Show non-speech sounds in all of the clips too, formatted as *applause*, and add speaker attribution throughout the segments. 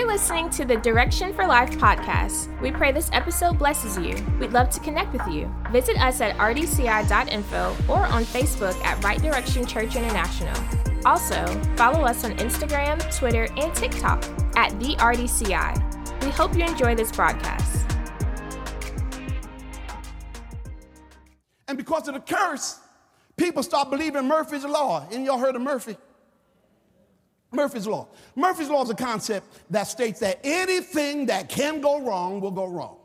Speaker 1: You're listening to the Direction for Life podcast. We pray this episode blesses you. We'd love to connect with you. Visit us at rdci.info or on Facebook at Right Direction Church International. Also, follow us on Instagram, Twitter, and TikTok at the RDCI. We hope you enjoy this broadcast.
Speaker 2: And because of the curse, people start believing Murphy's Law. And y'all heard of Murphy? Murphy's Law. Murphy's Law is a concept that states that anything that can go wrong will go wrong.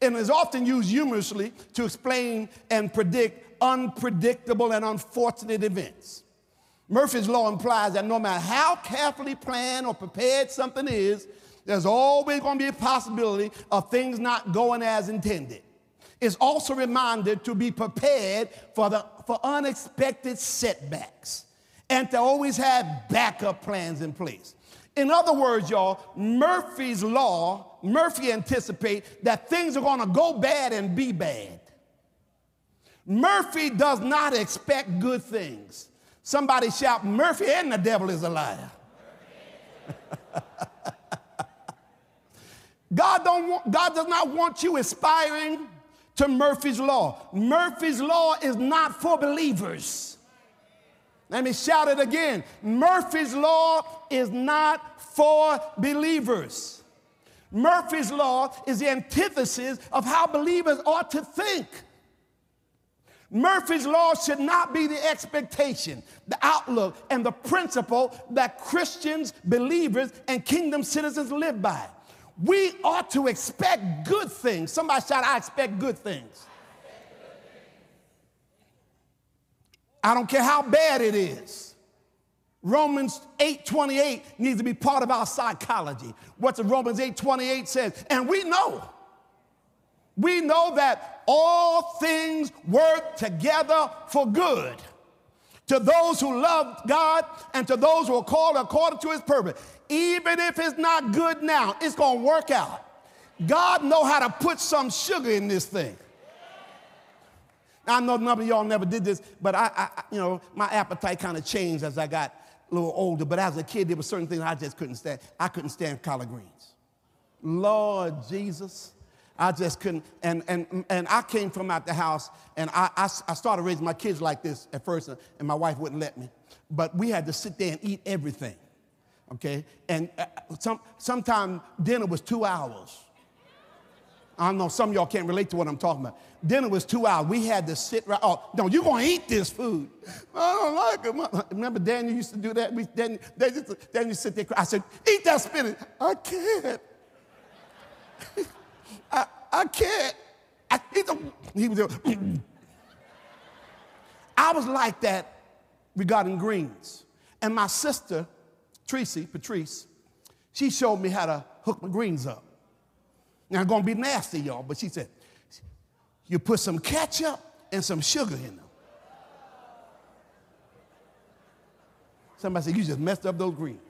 Speaker 2: And is often used humorously to explain and predict unpredictable and unfortunate events. Murphy's Law implies that no matter how carefully planned or prepared something is, there's always going to be a possibility of things not going as intended. It's also reminded to be prepared for, the, for unexpected setbacks and to always have backup plans in place. In other words, y'all, Murphy's law, Murphy anticipate that things are going to go bad and be bad. Murphy does not expect good things. Somebody shout, Murphy and the devil is a liar. *laughs* God, don't want, God does not want you aspiring to Murphy's law. Murphy's law is not for believers. Let me shout it again. Murphy's Law is not for believers. Murphy's Law is the antithesis of how believers ought to think. Murphy's Law should not be the expectation, the outlook, and the principle that Christians, believers, and kingdom citizens live by. We ought to expect good things. Somebody shout, I expect good things. I don't care how bad it is. Romans 8:28 needs to be part of our psychology. What's Romans 8:28 says, and we know. We know that all things work together for good to those who love God and to those who are called according to his purpose. Even if it's not good now, it's going to work out. God know how to put some sugar in this thing. I know none of y'all never did this, but I, I you know, my appetite kind of changed as I got a little older. But as a kid, there were certain things I just couldn't stand. I couldn't stand collard greens. Lord Jesus. I just couldn't. And, and, and I came from out the house, and I, I, I started raising my kids like this at first, and my wife wouldn't let me. But we had to sit there and eat everything, okay? And uh, some, sometimes dinner was two hours. I know, some of y'all can't relate to what I'm talking about. Dinner was two hours. We had to sit right, oh, no, you're gonna eat this food. I don't like it. Remember Daniel used to do that? We, Daniel, Daniel, Daniel sit there, I said, eat that spinach. I can't. *laughs* I, I can't. I, he was *clears throat* I was like that regarding greens. And my sister, Tracy, Patrice, she showed me how to hook my greens up. Now, I'm gonna be nasty, y'all, but she said, you put some ketchup and some sugar in them. Somebody said, you just messed up those greens.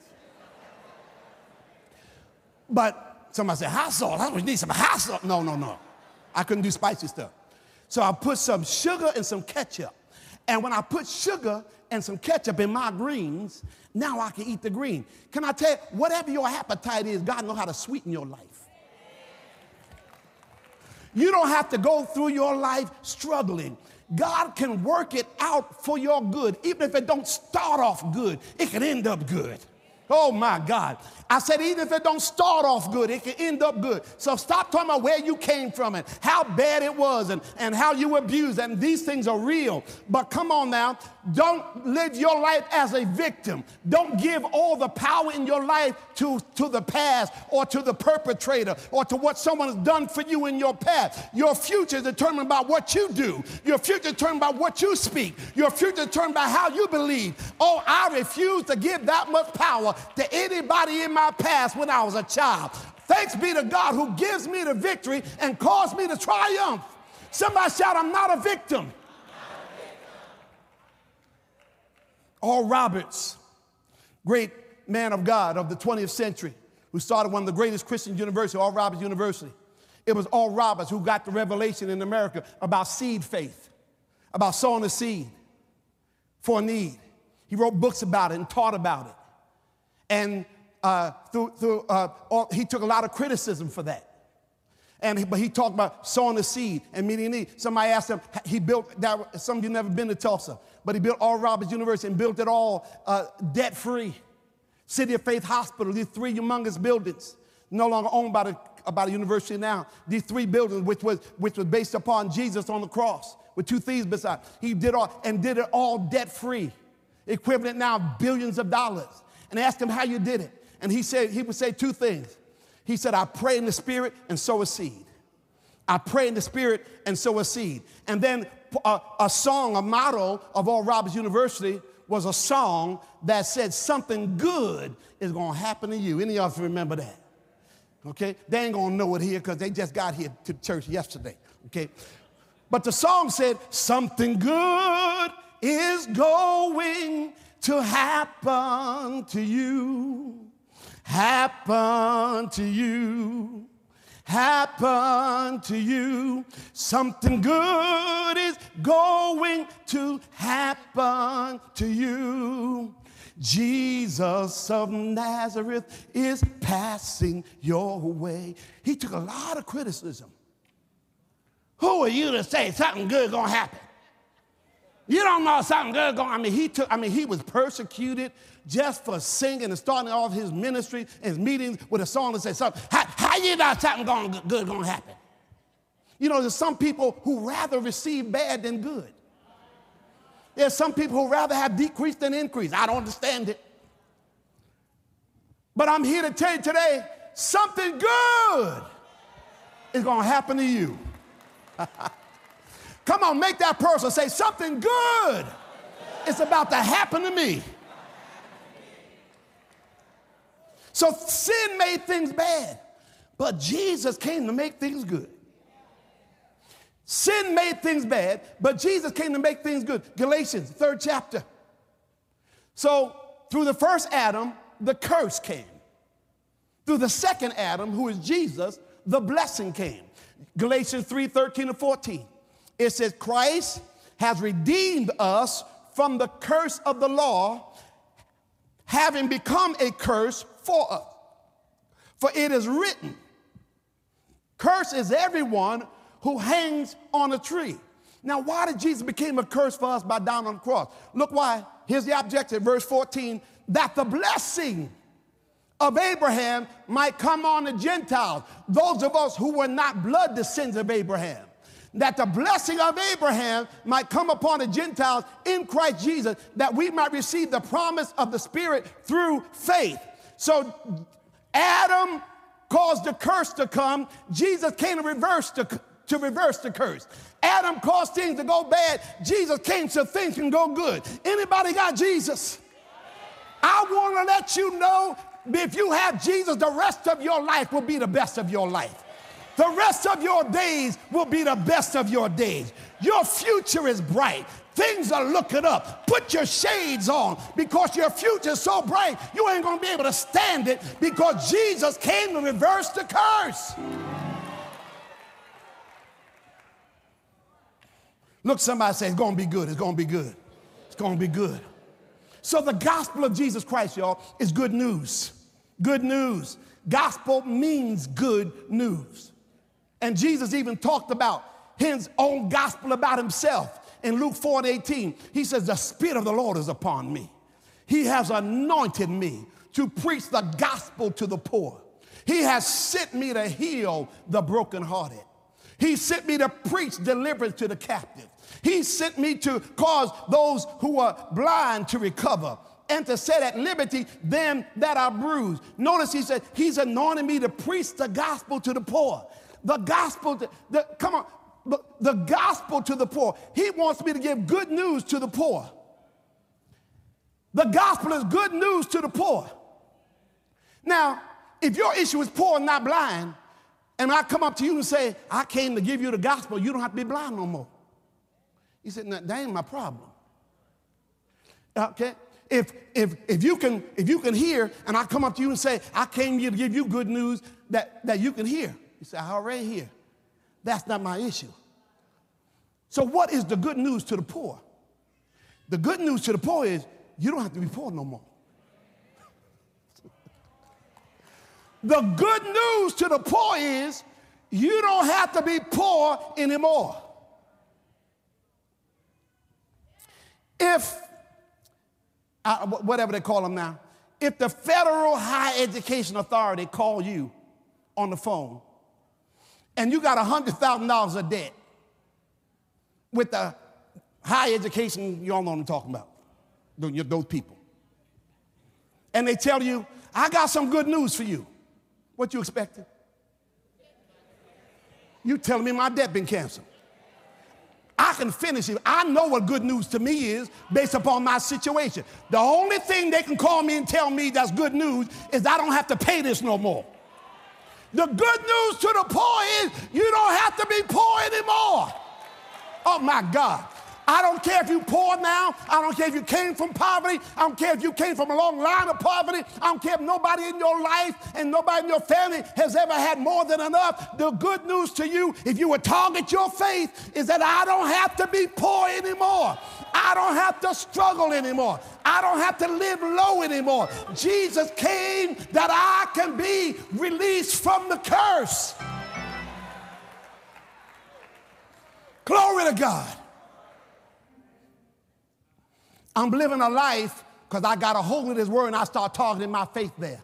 Speaker 2: But somebody said, hot sauce. I need some hot sauce. No, no, no. I couldn't do spicy stuff. So I put some sugar and some ketchup. And when I put sugar and some ketchup in my greens, now I can eat the green. Can I tell you, whatever your appetite is, God knows how to sweeten your life. You don't have to go through your life struggling. God can work it out for your good. Even if it don't start off good, it can end up good. Oh my God. I said, even if it don't start off good, it can end up good. So stop talking about where you came from and how bad it was and, and how you were abused. And these things are real. But come on now, don't live your life as a victim. Don't give all the power in your life to, to the past or to the perpetrator or to what someone has done for you in your past. Your future is determined by what you do. Your future is determined by what you speak. Your future is determined by how you believe. Oh, I refuse to give that much power to anybody in my past when I was a child. Thanks be to God who gives me the victory and caused me to triumph. Somebody shout, I'm not a victim. Oral Roberts, great man of God of the 20th century, who started one of the greatest Christian universities, Oral Roberts University. It was Oral Roberts who got the revelation in America about seed faith, about sowing a seed for a need. He wrote books about it and taught about it. And uh, through, through, uh, all, he took a lot of criticism for that. And he, but he talked about sowing the seed and meeting need. Somebody asked him, he built that. Some of you never been to Tulsa, but he built Oral Roberts University and built it all uh, debt free. City of Faith Hospital, these three humongous buildings, no longer owned by the, by the university now. These three buildings, which was, which was based upon Jesus on the cross with two thieves beside. He did all and did it all debt free, equivalent now billions of dollars. And asked him how you did it. And he said, he would say two things. He said, I pray in the spirit and sow a seed. I pray in the spirit and sow a seed. And then a, a song, a motto of Oral Roberts University was a song that said something good is gonna happen to you. Any of you remember that? Okay? They ain't gonna know it here because they just got here to church yesterday. Okay? But the song said, something good is going to happen to you happen to you, happen to you. Something good is going to happen to you. Jesus of Nazareth is passing your way. He took a lot of criticism. Who are you to say something good gonna happen? You don't know something good going. I mean, he took. I mean, he was persecuted just for singing and starting off his ministry and his meetings with a song that said something. How, how you know something going, good to happen? You know, there's some people who rather receive bad than good. There's some people who rather have decrease than increase. I don't understand it. But I'm here to tell you today something good is going to happen to you. *laughs* Come on, make that person say something good is about to happen to me. So sin made things bad, but Jesus came to make things good. Sin made things bad, but Jesus came to make things good. Galatians, third chapter. So through the first Adam, the curse came. Through the second Adam, who is Jesus, the blessing came. Galatians 3 13 and 14. It says, Christ has redeemed us from the curse of the law, having become a curse for us. For it is written, Curse is everyone who hangs on a tree. Now, why did Jesus become a curse for us by dying on the cross? Look why. Here's the objective, verse 14, that the blessing of Abraham might come on the Gentiles, those of us who were not blood descendants of Abraham that the blessing of Abraham might come upon the Gentiles in Christ Jesus, that we might receive the promise of the Spirit through faith. So Adam caused the curse to come. Jesus came to reverse the, to reverse the curse. Adam caused things to go bad. Jesus came so things can go good. Anybody got Jesus? I want to let you know if you have Jesus, the rest of your life will be the best of your life. The rest of your days will be the best of your days. Your future is bright. Things are looking up. Put your shades on because your future is so bright, you ain't going to be able to stand it because Jesus came to reverse the curse. Look, somebody say, it's going to be good. It's going to be good. It's going to be good. So, the gospel of Jesus Christ, y'all, is good news. Good news. Gospel means good news. And Jesus even talked about his own gospel about himself in Luke 4 and 18. He says, The Spirit of the Lord is upon me. He has anointed me to preach the gospel to the poor. He has sent me to heal the brokenhearted. He sent me to preach deliverance to the captive. He sent me to cause those who are blind to recover and to set at liberty them that are bruised. Notice he said, He's anointed me to preach the gospel to the poor the gospel, to, the, come on, the, the gospel to the poor. He wants me to give good news to the poor. The gospel is good news to the poor. Now, if your issue is poor and not blind, and I come up to you and say, I came to give you the gospel, you don't have to be blind no more. He said, that ain't my problem. Okay? If, if, if, you can, if you can hear, and I come up to you and say, I came here to give you good news that, that you can hear. You say, I already here. That's not my issue. So, what is the good news to the poor? The good news to the poor is you don't have to be poor no more. *laughs* The good news to the poor is you don't have to be poor anymore. If, uh, whatever they call them now, if the federal higher education authority call you on the phone and you got $100,000 of debt with the higher education, you all know what I'm talking about, those people. And they tell you, I got some good news for you. What you expecting? You telling me my debt been canceled. I can finish it. I know what good news to me is based upon my situation. The only thing they can call me and tell me that's good news is I don't have to pay this no more. The good news to the poor is you don't have to be poor anymore. Oh my God. I don't care if you're poor now. I don't care if you came from poverty. I don't care if you came from a long line of poverty. I don't care if nobody in your life and nobody in your family has ever had more than enough. The good news to you, if you would target your faith, is that I don't have to be poor anymore. I don't have to struggle anymore. I don't have to live low anymore. Jesus came that I can be released from the curse. Glory to God. I'm living a life because I got a hold of this word and I start targeting my faith there.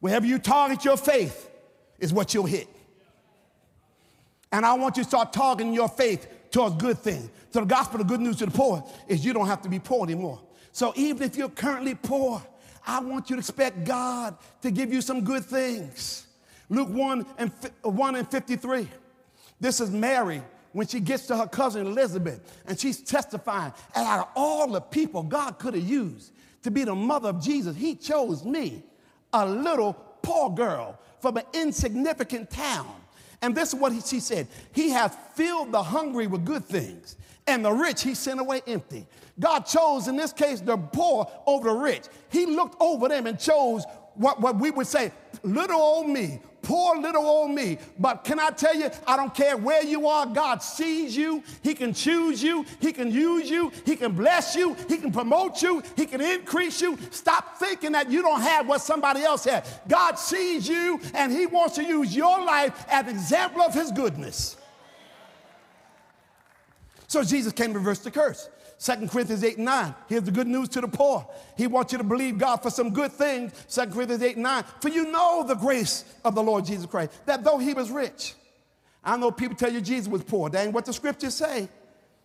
Speaker 2: Wherever you target your faith is what you'll hit. And I want you to start targeting your faith towards good things. So the gospel, the good news to the poor is you don't have to be poor anymore. So even if you're currently poor, I want you to expect God to give you some good things. Luke 1 and, 1 and 53. This is Mary when she gets to her cousin Elizabeth and she's testifying, and out of all the people God could have used to be the mother of Jesus, He chose me, a little poor girl from an insignificant town. And this is what he, she said He has filled the hungry with good things, and the rich He sent away empty. God chose, in this case, the poor over the rich. He looked over them and chose what, what we would say, little old me, poor little old me. But can I tell you, I don't care where you are, God sees you. He can choose you. He can use you. He can bless you. He can promote you. He can increase you. Stop thinking that you don't have what somebody else has. God sees you and He wants to use your life as an example of His goodness. So Jesus came to reverse the curse. 2 Corinthians 8 and 9. Here's the good news to the poor. He wants you to believe God for some good things. 2 Corinthians 8 and 9. For you know the grace of the Lord Jesus Christ, that though he was rich, I know people tell you Jesus was poor. That ain't what the scriptures say.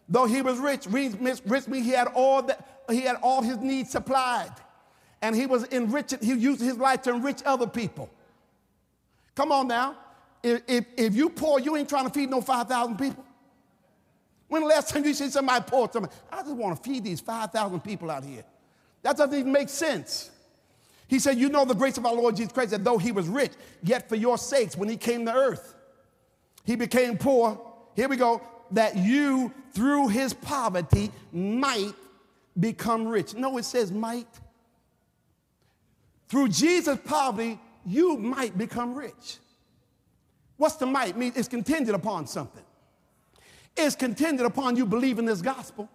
Speaker 2: Though he was rich, rich means he had all that, he had all his needs supplied. And he was enriching, he used his life to enrich other people. Come on now. If, if, if you poor, you ain't trying to feed no 5,000 people. When the last time you see somebody poor, somebody, I just want to feed these 5,000 people out here. That doesn't even make sense. He said, You know the grace of our Lord Jesus Christ, that though he was rich, yet for your sakes, when he came to earth, he became poor. Here we go, that you through his poverty might become rich. No, it says might. Through Jesus' poverty, you might become rich. What's the might? mean it's contingent upon something. It's contingent upon you believing this gospel.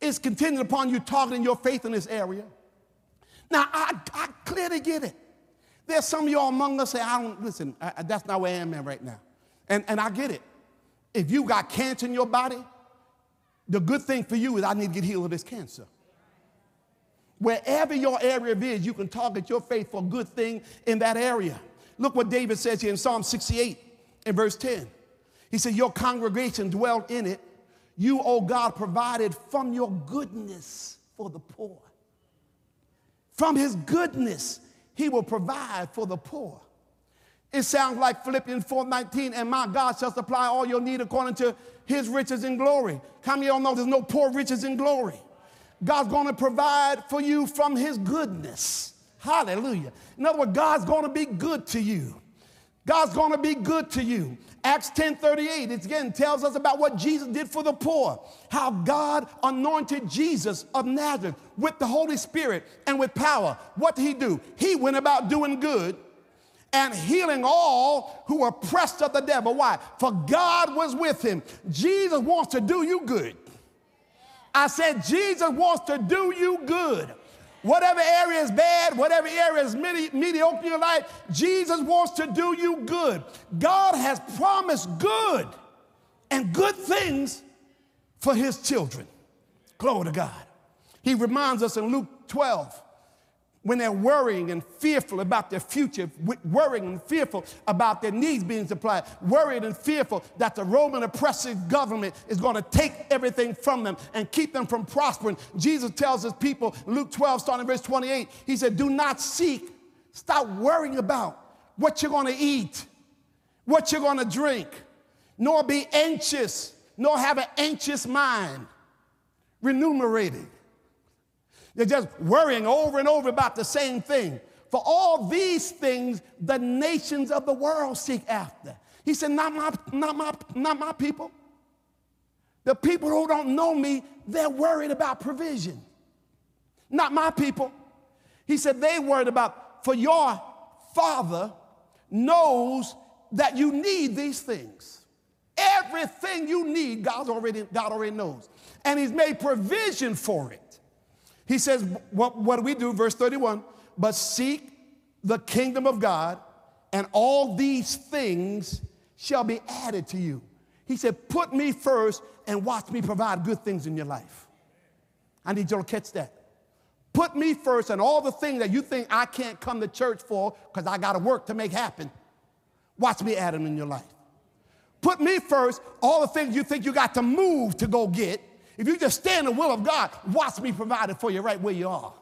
Speaker 2: It's contingent upon you targeting your faith in this area. Now, I, I clearly get it. There's some of y'all among us say, I don't, listen, I, that's not where I am at right now. And, and I get it. If you got cancer in your body, the good thing for you is I need to get healed of this cancer. Wherever your area is, you can target your faith for a good thing in that area. Look what David says here in Psalm 68 in verse 10. He said, Your congregation dwelt in it. You, O God, provided from your goodness for the poor. From his goodness, he will provide for the poor. It sounds like Philippians 4:19, and my God shall supply all your need according to his riches and glory. How many y'all know there's no poor riches in glory? God's gonna provide for you from his goodness. Hallelujah. In other words, God's gonna be good to you. God's gonna be good to you. Acts 10 38, it again tells us about what Jesus did for the poor, how God anointed Jesus of Nazareth with the Holy Spirit and with power. What did he do? He went about doing good and healing all who were oppressed of the devil. Why? For God was with him. Jesus wants to do you good. I said, Jesus wants to do you good. Whatever area is bad, whatever area is medi- mediocre in your life, Jesus wants to do you good. God has promised good and good things for his children. Glory to God. He reminds us in Luke 12 when they're worrying and fearful about their future, worrying and fearful about their needs being supplied, worried and fearful that the Roman oppressive government is going to take everything from them and keep them from prospering. Jesus tells his people, Luke 12, starting verse 28, he said, Do not seek, stop worrying about what you're going to eat, what you're going to drink, nor be anxious, nor have an anxious mind, remunerating they're just worrying over and over about the same thing. For all these things, the nations of the world seek after. He said, Not my, not my, not my people. The people who don't know me, they're worried about provision. Not my people. He said, They worried about, for your father knows that you need these things. Everything you need, God already, God already knows. And He's made provision for it. He says, what, what do we do? Verse 31 But seek the kingdom of God, and all these things shall be added to you. He said, Put me first and watch me provide good things in your life. I need you to catch that. Put me first and all the things that you think I can't come to church for because I got to work to make happen. Watch me add them in your life. Put me first, all the things you think you got to move to go get, if you just stay in the will of God, watch me provide it for you right where you are.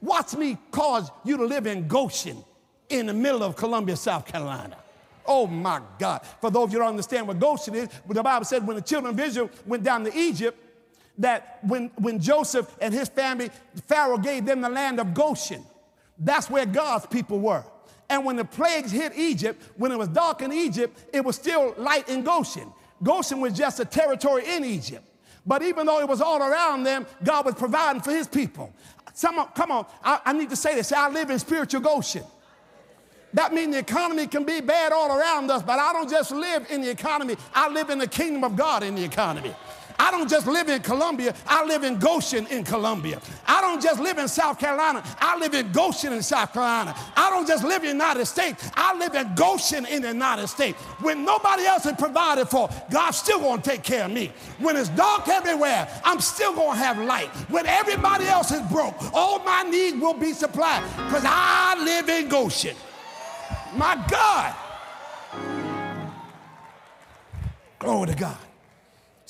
Speaker 2: Watch me cause you to live in Goshen in the middle of Columbia, South Carolina. Oh my God. For those of you don't understand what Goshen is, the Bible said when the children of Israel went down to Egypt, that when, when Joseph and his family, Pharaoh gave them the land of Goshen. That's where God's people were. And when the plagues hit Egypt, when it was dark in Egypt, it was still light in Goshen. Goshen was just a territory in Egypt. But even though it was all around them, God was providing for his people. Some, come on, I, I need to say this. I live in spiritual Goshen. That means the economy can be bad all around us, but I don't just live in the economy, I live in the kingdom of God in the economy. I don't just live in Columbia, I live in Goshen in Columbia. I don't just live in South Carolina, I live in Goshen in South Carolina. I don't just live in the United States, I live in Goshen in the United States. When nobody else is provided for, God's still gonna take care of me. When it's dark everywhere, I'm still gonna have light. When everybody else is broke, all my needs will be supplied because I live in Goshen. My God. Glory to God.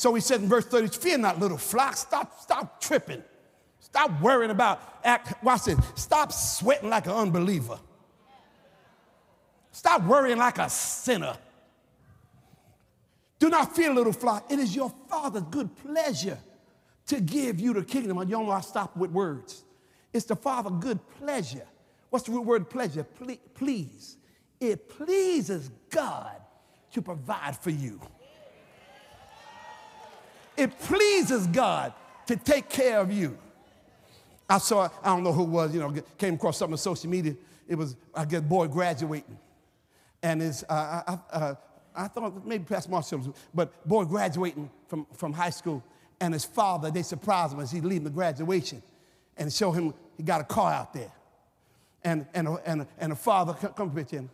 Speaker 2: So he said in verse 30, fear not, little flock. Stop, stop tripping. Stop worrying about, act, watch this. Stop sweating like an unbeliever. Stop worrying like a sinner. Do not fear, little flock. It is your Father's good pleasure to give you the kingdom. You know I stop with words. It's the Father's good pleasure. What's the root word pleasure? please. It pleases God to provide for you. It pleases God to take care of you. I saw, I don't know who it was, you know, came across something on social media. It was, I guess, boy graduating. And his, uh, I, uh, I thought maybe Pastor Marshall, but boy graduating from, from high school. And his father, they surprised him as he leaving the graduation and show him he got a car out there. And, and, and, and the father, come, come here, Tim.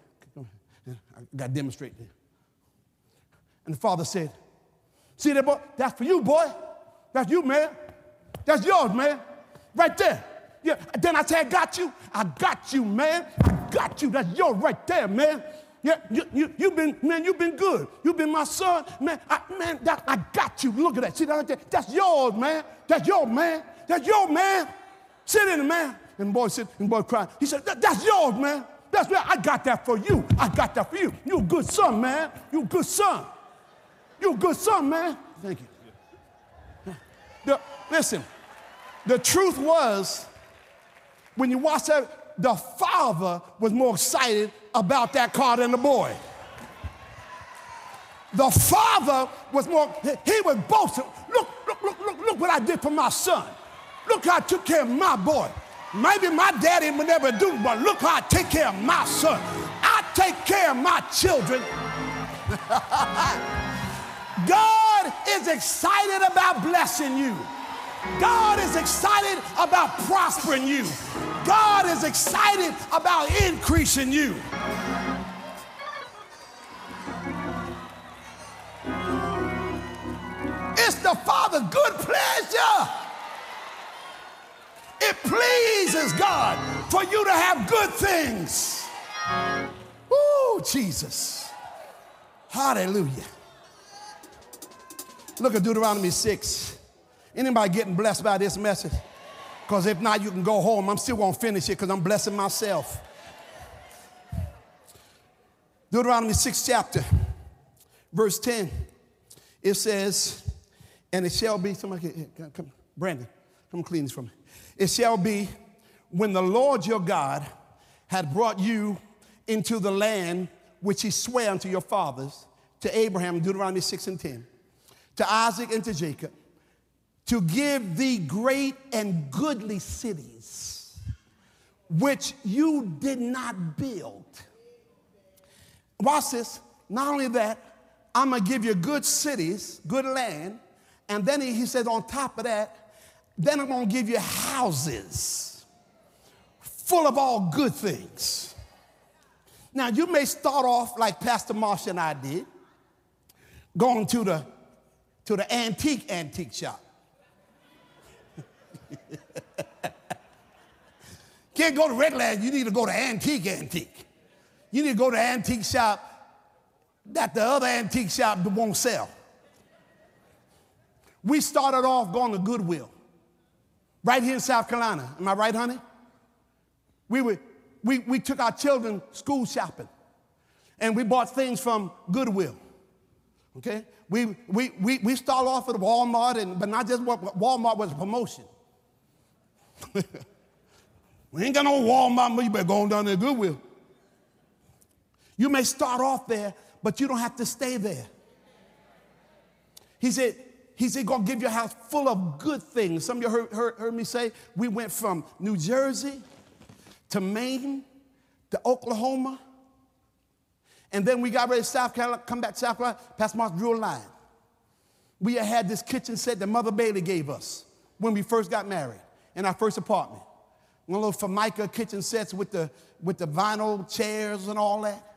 Speaker 2: I got to demonstrate this. And the father said, See that boy? That's for you, boy. That's you, man. That's yours, man. Right there. Yeah. Then I said, I got you. I got you, man. I got you. That's yours right there, man. Yeah, you, you, you've been, man, you've been good. You've been my son. Man, I, man, that, I got you. Look at that. See that right there? That's yours, man. That's your man. That's your man. Sit in man. And boy said, and boy cried. He said, that, that's yours, man. That's where I got that for you. I got that for you. You a good son, man. You a good son. You're a good son, man. Thank you. The, listen, the truth was, when you watch that, the father was more excited about that car than the boy. The father was more, he was boasting. Look, look, look, look, look what I did for my son. Look how I took care of my boy. Maybe my daddy would never do, but look how I take care of my son. I take care of my children. *laughs* God is excited about blessing you. God is excited about prospering you. God is excited about increasing you. It's the Father's good pleasure. It pleases God for you to have good things. Ooh, Jesus. Hallelujah. Look at Deuteronomy 6. Anybody getting blessed by this message? Because if not, you can go home. I'm still going to finish it because I'm blessing myself. Deuteronomy 6 chapter, verse 10. It says, and it shall be, somebody, come, Brandon, come clean this for me. It shall be when the Lord your God had brought you into the land which he sware unto your fathers, to Abraham, Deuteronomy 6 and 10, to Isaac and to Jacob, to give thee great and goodly cities, which you did not build. Watch this. Not only that, I'm gonna give you good cities, good land, and then he, he says, on top of that, then I'm gonna give you houses full of all good things. Now, you may start off like Pastor Marsha and I did, going to the, to the antique antique shop. *laughs* Can't go to regular, you need to go to antique antique. You need to go to antique shop that the other antique shop won't sell. We started off going to Goodwill, right here in South Carolina. Am I right, honey? We, were, we, we took our children school shopping and we bought things from Goodwill. Okay? We, we, we, we start off at Walmart, and, but not just Walmart was a promotion. *laughs* we ain't got no Walmart, but you better go on down to Goodwill. You may start off there, but you don't have to stay there. He said, he said, gonna give you a house full of good things. Some of you heard, heard, heard me say, we went from New Jersey to Maine to Oklahoma. And then we got ready to South Carolina, come back to South Carolina. Pastor Mark drew a line. We had this kitchen set that Mother Bailey gave us when we first got married in our first apartment. One of those Formica kitchen sets with the, with the vinyl chairs and all that.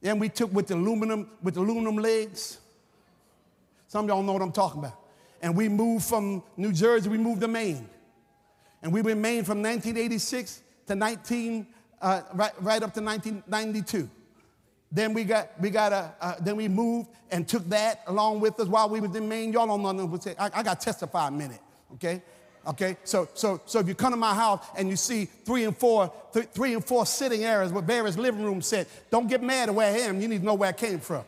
Speaker 2: Then we took with the aluminum, with the aluminum legs. Some of y'all know what I'm talking about. And we moved from New Jersey, we moved to Maine. And we were in Maine from 1986 to 19, uh, right, right up to 1992. Then we got, we got a, then we moved and took that along with us while we was in Maine. Y'all don't know what I, I got to testify a minute, okay? Okay, so so so if you come to my house and you see three and four, th- three and four sitting areas with various living room set, don't get mad at where I am. You need to know where I came from.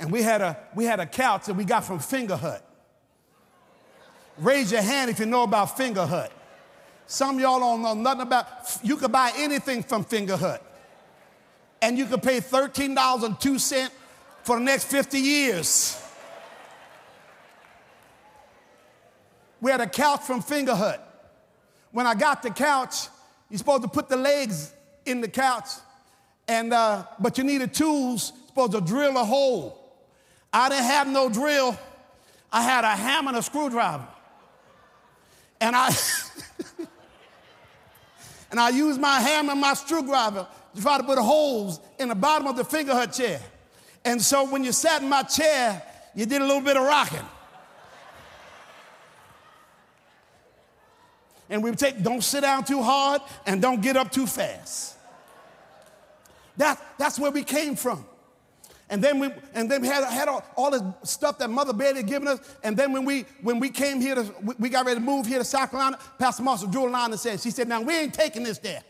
Speaker 2: And we had a we had a couch that we got from Fingerhut. Raise your hand if you know about Fingerhut. Some y'all don't know nothing about. You could buy anything from Fingerhut, and you could pay thirteen dollars and two cent for the next fifty years. We had a couch from Fingerhut. When I got the couch, you're supposed to put the legs in the couch, and uh, but you needed tools. Supposed to drill a hole. I didn't have no drill. I had a hammer and a screwdriver. And I *laughs* and I used my hammer and my screwdriver to try to put holes in the bottom of the Fingerhut chair. And so when you sat in my chair, you did a little bit of rocking. And we would take, don't sit down too hard and don't get up too fast. That, that's where we came from. And then we and then we had, had all, all this stuff that Mother Betty had given us. And then when we when we came here to we, we got ready to move here to South Carolina, Pastor Marcia drew a line and said, she said, now we ain't taking this there.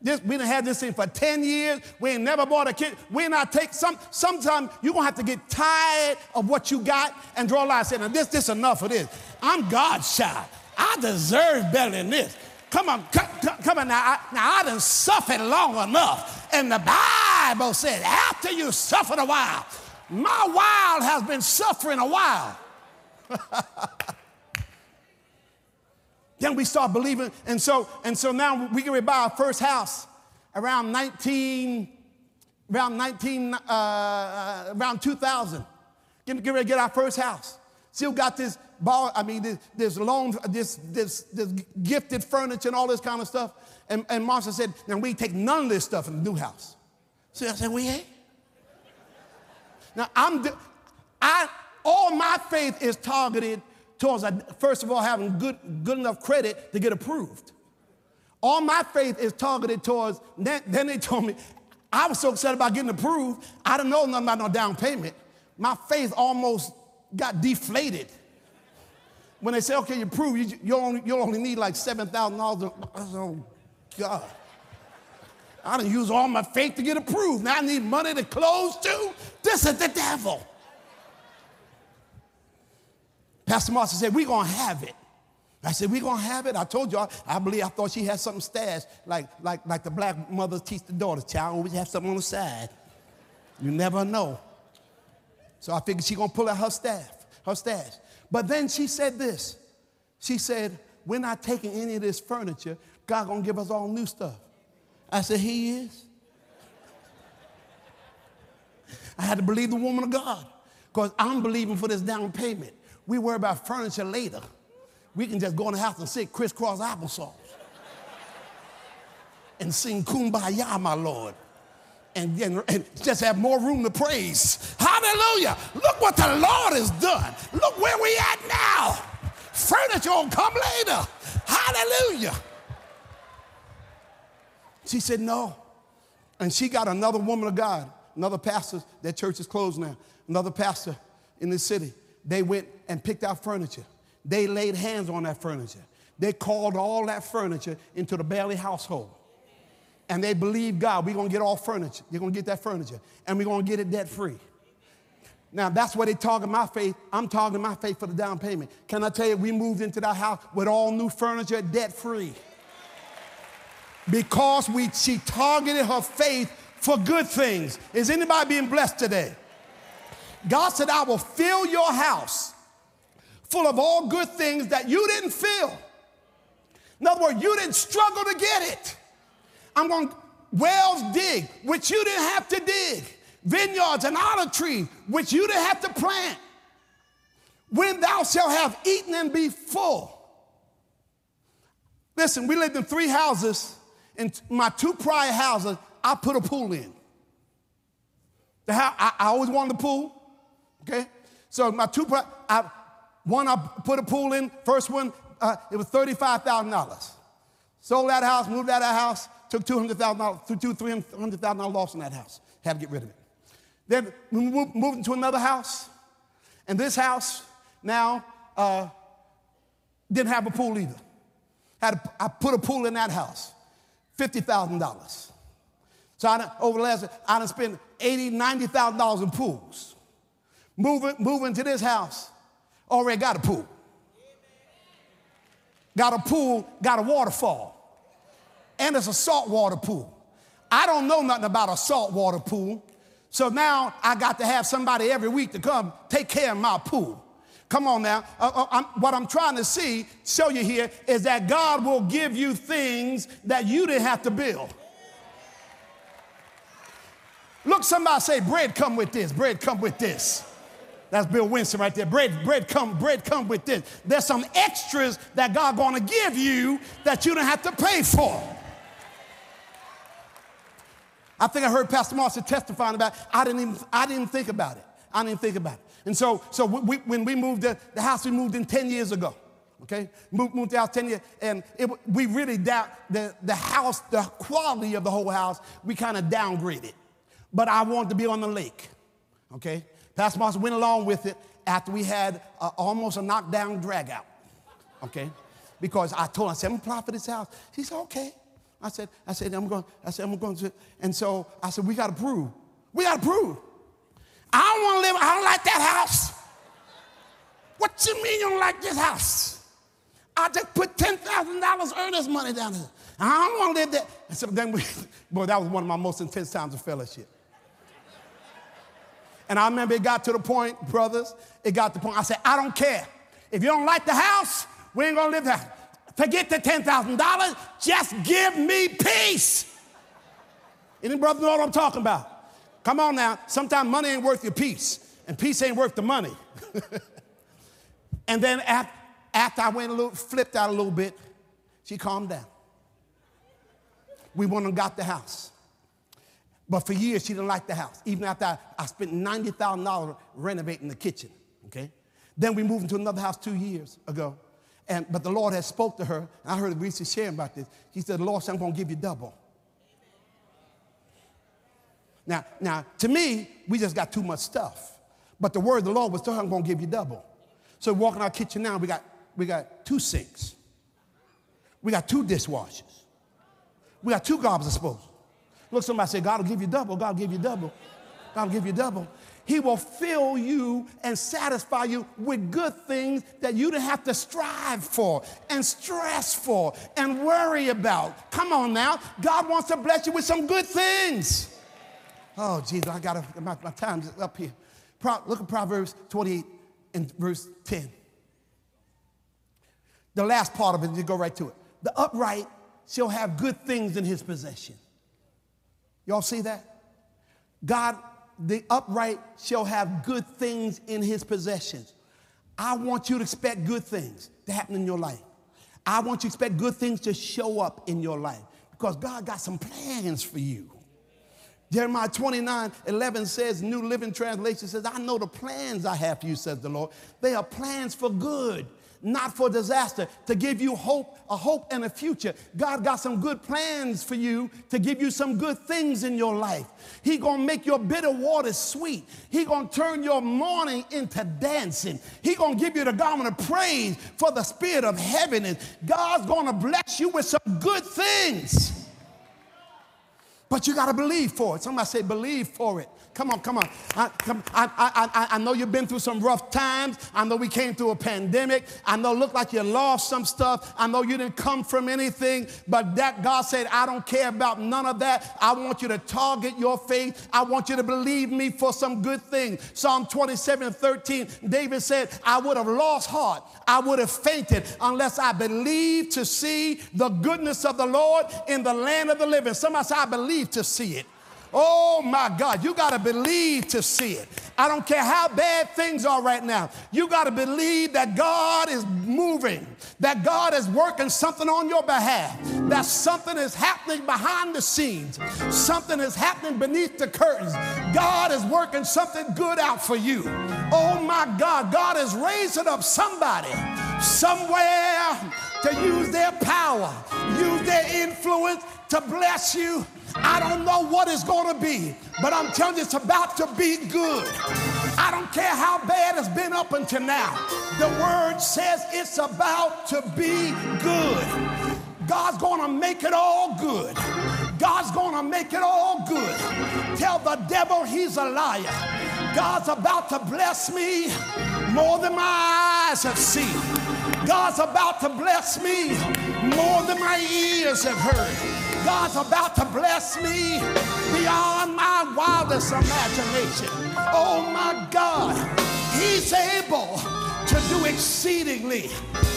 Speaker 2: This, we done had this thing for 10 years. We ain't never bought a kid. We're not take some sometimes you're gonna have to get tired of what you got and draw a line and say, now this, this enough of this. I'm God's child. I deserve better than this. Come on, come, on now. I, now I done suffered long enough. And the Bible said, after you suffered a while, my while has been suffering a while. *laughs* then we start believing, and so and so now we can buy our first house around 19, around 19, uh, around 2000. Get, get ready to get our first house. Still got this I mean, this, this loan, this, this, this gifted furniture and all this kind of stuff. And, and Marcia said, now we take none of this stuff in the new house. So I said, we ain't. Now I'm, I, all my faith is targeted towards, uh, first of all, having good, good enough credit to get approved. All my faith is targeted towards, then, then they told me, I was so excited about getting approved, I didn't know nothing about no down payment. My faith almost got deflated. When they say, okay, you prove you, you only, you only need like $7,000. Oh, God. I didn't use all my faith to get approved. Now I need money to close too. This is the devil. Pastor Marcia said, We're going to have it. I said, We're going to have it. I told y'all, I believe, I thought she had something stashed, like, like, like the black mothers teach the daughters. Child always have something on the side. You never know. So I figured she going to pull out her staff, her stash. But then she said this. She said, We're not taking any of this furniture. God to give us all new stuff. I said, He is. I had to believe the woman of God because I'm believing for this down payment. We worry about furniture later. We can just go in the house and sit crisscross applesauce and sing Kumbaya, my Lord. And, and, and, just have more room to praise. Hallelujah. Look what the Lord has done. Look where we at now. Furniture will come later. Hallelujah. She said, no. And she got another woman of God, another pastor, that church is closed now, another pastor in the city they went and picked out furniture. They laid hands on that furniture. They called all that furniture into the Bailey household. And they believed God, we're gonna get all furniture. You're gonna get that furniture, and we're gonna get it debt free. Now that's what they talking my faith. I'm talking my faith for the down payment. Can I tell you, we moved into that house with all new furniture, debt free. Because we she targeted her faith for good things. Is anybody being blessed today? God said, I will fill your house full of all good things that you didn't fill. In other words, you didn't struggle to get it. I'm going wells dig, which you didn't have to dig, vineyards and olive trees, which you didn't have to plant. When thou shalt have eaten and be full. Listen, we lived in three houses. In my two prior houses, I put a pool in. The house, I, I always wanted a pool. Okay? So my two, I, one I put a pool in, first one, uh, it was $35,000. Sold that house, moved out of that house, took $200,000, two, $300,000 loss in that house. Had to get rid of it. Then we moved, into another house, and this house now uh, didn't have a pool either. Had a, I put a pool in that house, $50,000. So I, over the last, I done spent $80,000, $90,000 in pools. Moving, moving to this house, already got a pool. Got a pool, got a waterfall. And it's a saltwater pool. I don't know nothing about a saltwater pool. So now I got to have somebody every week to come take care of my pool. Come on now. Uh, uh, I'm, what I'm trying to see, show you here, is that God will give you things that you didn't have to build. Look, somebody say, bread come with this, bread come with this. That's Bill Winston right there. Bread, bread come, bread come with this. There's some extras that God gonna give you that you don't have to pay for. I think I heard Pastor Marcia testifying about. It. I didn't even I didn't think about it. I didn't think about it. And so, so we, when we moved the, the house, we moved in 10 years ago. Okay, moved, moved house 10 years, and it, we really doubt the, the house, the quality of the whole house, we kind of downgraded. But I wanted to be on the lake. Okay, Pastor Marcia went along with it after we had almost a knockdown drag out. Okay? Because I told her, I said, I'm apply for this house. She said, okay. I said, I said, I'm going, I said, I'm going to, and so I said, we got to brew. We got to brew. I don't want to live, I don't like that house. What you mean you don't like this house? I just put $10,000 earnest money down here. I don't want to live there. And so then we, *laughs* boy, that was one of my most intense times of fellowship. And I remember it got to the point, brothers, it got to the point, I said, I don't care. If you don't like the house, we ain't gonna live there. Forget the $10,000, just give me peace. Any brother know what I'm talking about? Come on now, sometimes money ain't worth your peace. And peace ain't worth the money. *laughs* and then after, after I went a little, flipped out a little bit, she calmed down. We went and got the house. But for years, she didn't like the house. Even after I, I spent $90,000 renovating the kitchen, okay? Then we moved into another house two years ago. And, but the Lord had spoke to her. I heard Reese sharing about this. He said, The Lord said, I'm going to give you double. Now, now, to me, we just got too much stuff. But the word of the Lord was, I'm going to give you double. So walking our kitchen now, we got, we got two sinks. We got two dishwashers. We got two garbage disposal. Look, somebody say, God will give you double. God will give you double. God will give you double. He will fill you and satisfy you with good things that you don't have to strive for and stress for and worry about. Come on now. God wants to bless you with some good things. Oh, Jesus, I got my, my time's up here. Pro, look at Proverbs 28 and verse 10. The last part of it, you go right to it. The upright shall have good things in his possession. Y'all see that? God the upright shall have good things in his possessions. I want you to expect good things to happen in your life. I want you to expect good things to show up in your life because God got some plans for you. Jeremiah 29 11 says, New Living Translation says, I know the plans I have for you, says the Lord. They are plans for good not for disaster, to give you hope, a hope and a future. God got some good plans for you to give you some good things in your life. He gonna make your bitter water sweet. He gonna turn your mourning into dancing. He gonna give you the garment of praise for the spirit of heaviness. God's gonna bless you with some good things. But you gotta believe for it. Somebody say, believe for it. Come on, come on. I, come, I, I, I, know you've been through some rough times. I know we came through a pandemic. I know it looked like you lost some stuff. I know you didn't come from anything, but that God said, I don't care about none of that. I want you to target your faith. I want you to believe me for some good thing. Psalm 27 13, David said, I would have lost heart. I would have fainted unless I believed to see the goodness of the Lord in the land of the living. Somebody say, I believe to see it. Oh my God, you got to believe to see it. I don't care how bad things are right now. You got to believe that God is moving, that God is working something on your behalf, that something is happening behind the scenes, something is happening beneath the curtains. God is working something good out for you. Oh my God, God is raising up somebody somewhere to use their power, use their influence to bless you I don't know what it's going to be, but I'm telling you, it's about to be good. I don't care how bad it's been up until now. The word says it's about to be good. God's going to make it all good. God's going to make it all good. Tell the devil he's a liar. God's about to bless me more than my eyes have seen. God's about to bless me more than my ears have heard. God's about to bless me beyond my wildest imagination. Oh my God, He's able to do exceedingly,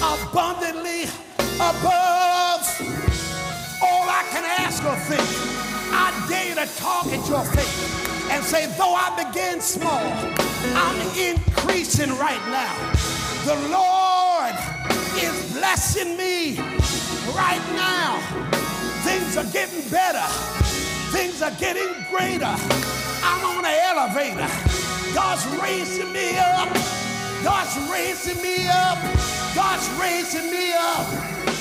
Speaker 2: abundantly, above all I can ask or think. I dare you to target your faith and say, though I begin small, I'm increasing right now. The Lord is blessing me right now. Things are getting better. Things are getting greater. I'm on an elevator. God's raising me up. God's raising me up. God's raising me up.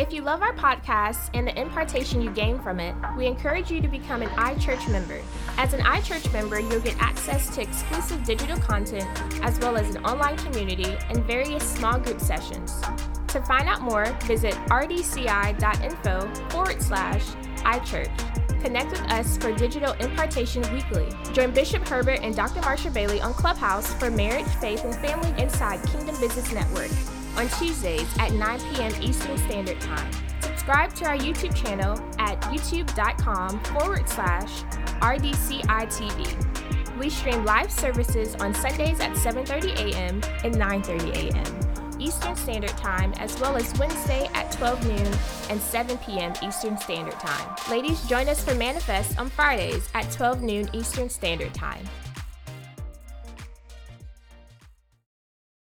Speaker 1: If you love our podcast and the impartation you gain from it, we encourage you to become an iChurch member. As an iChurch member, you'll get access to exclusive digital content, as well as an online community and various small group sessions. To find out more, visit rdci.info forward slash iChurch. Connect with us for digital impartation weekly. Join Bishop Herbert and Dr. Marcia Bailey on Clubhouse for Marriage, Faith, and Family Inside Kingdom Business Network on Tuesdays at 9 p.m. Eastern Standard Time. Subscribe to our YouTube channel at youtube.com forward slash RDCITV. We stream live services on Sundays at 7.30 a.m. and 9.30 a.m. Eastern Standard Time, as well as Wednesday at 12 noon and 7 p.m. Eastern Standard Time. Ladies, join us for Manifest on Fridays at 12 noon Eastern Standard Time.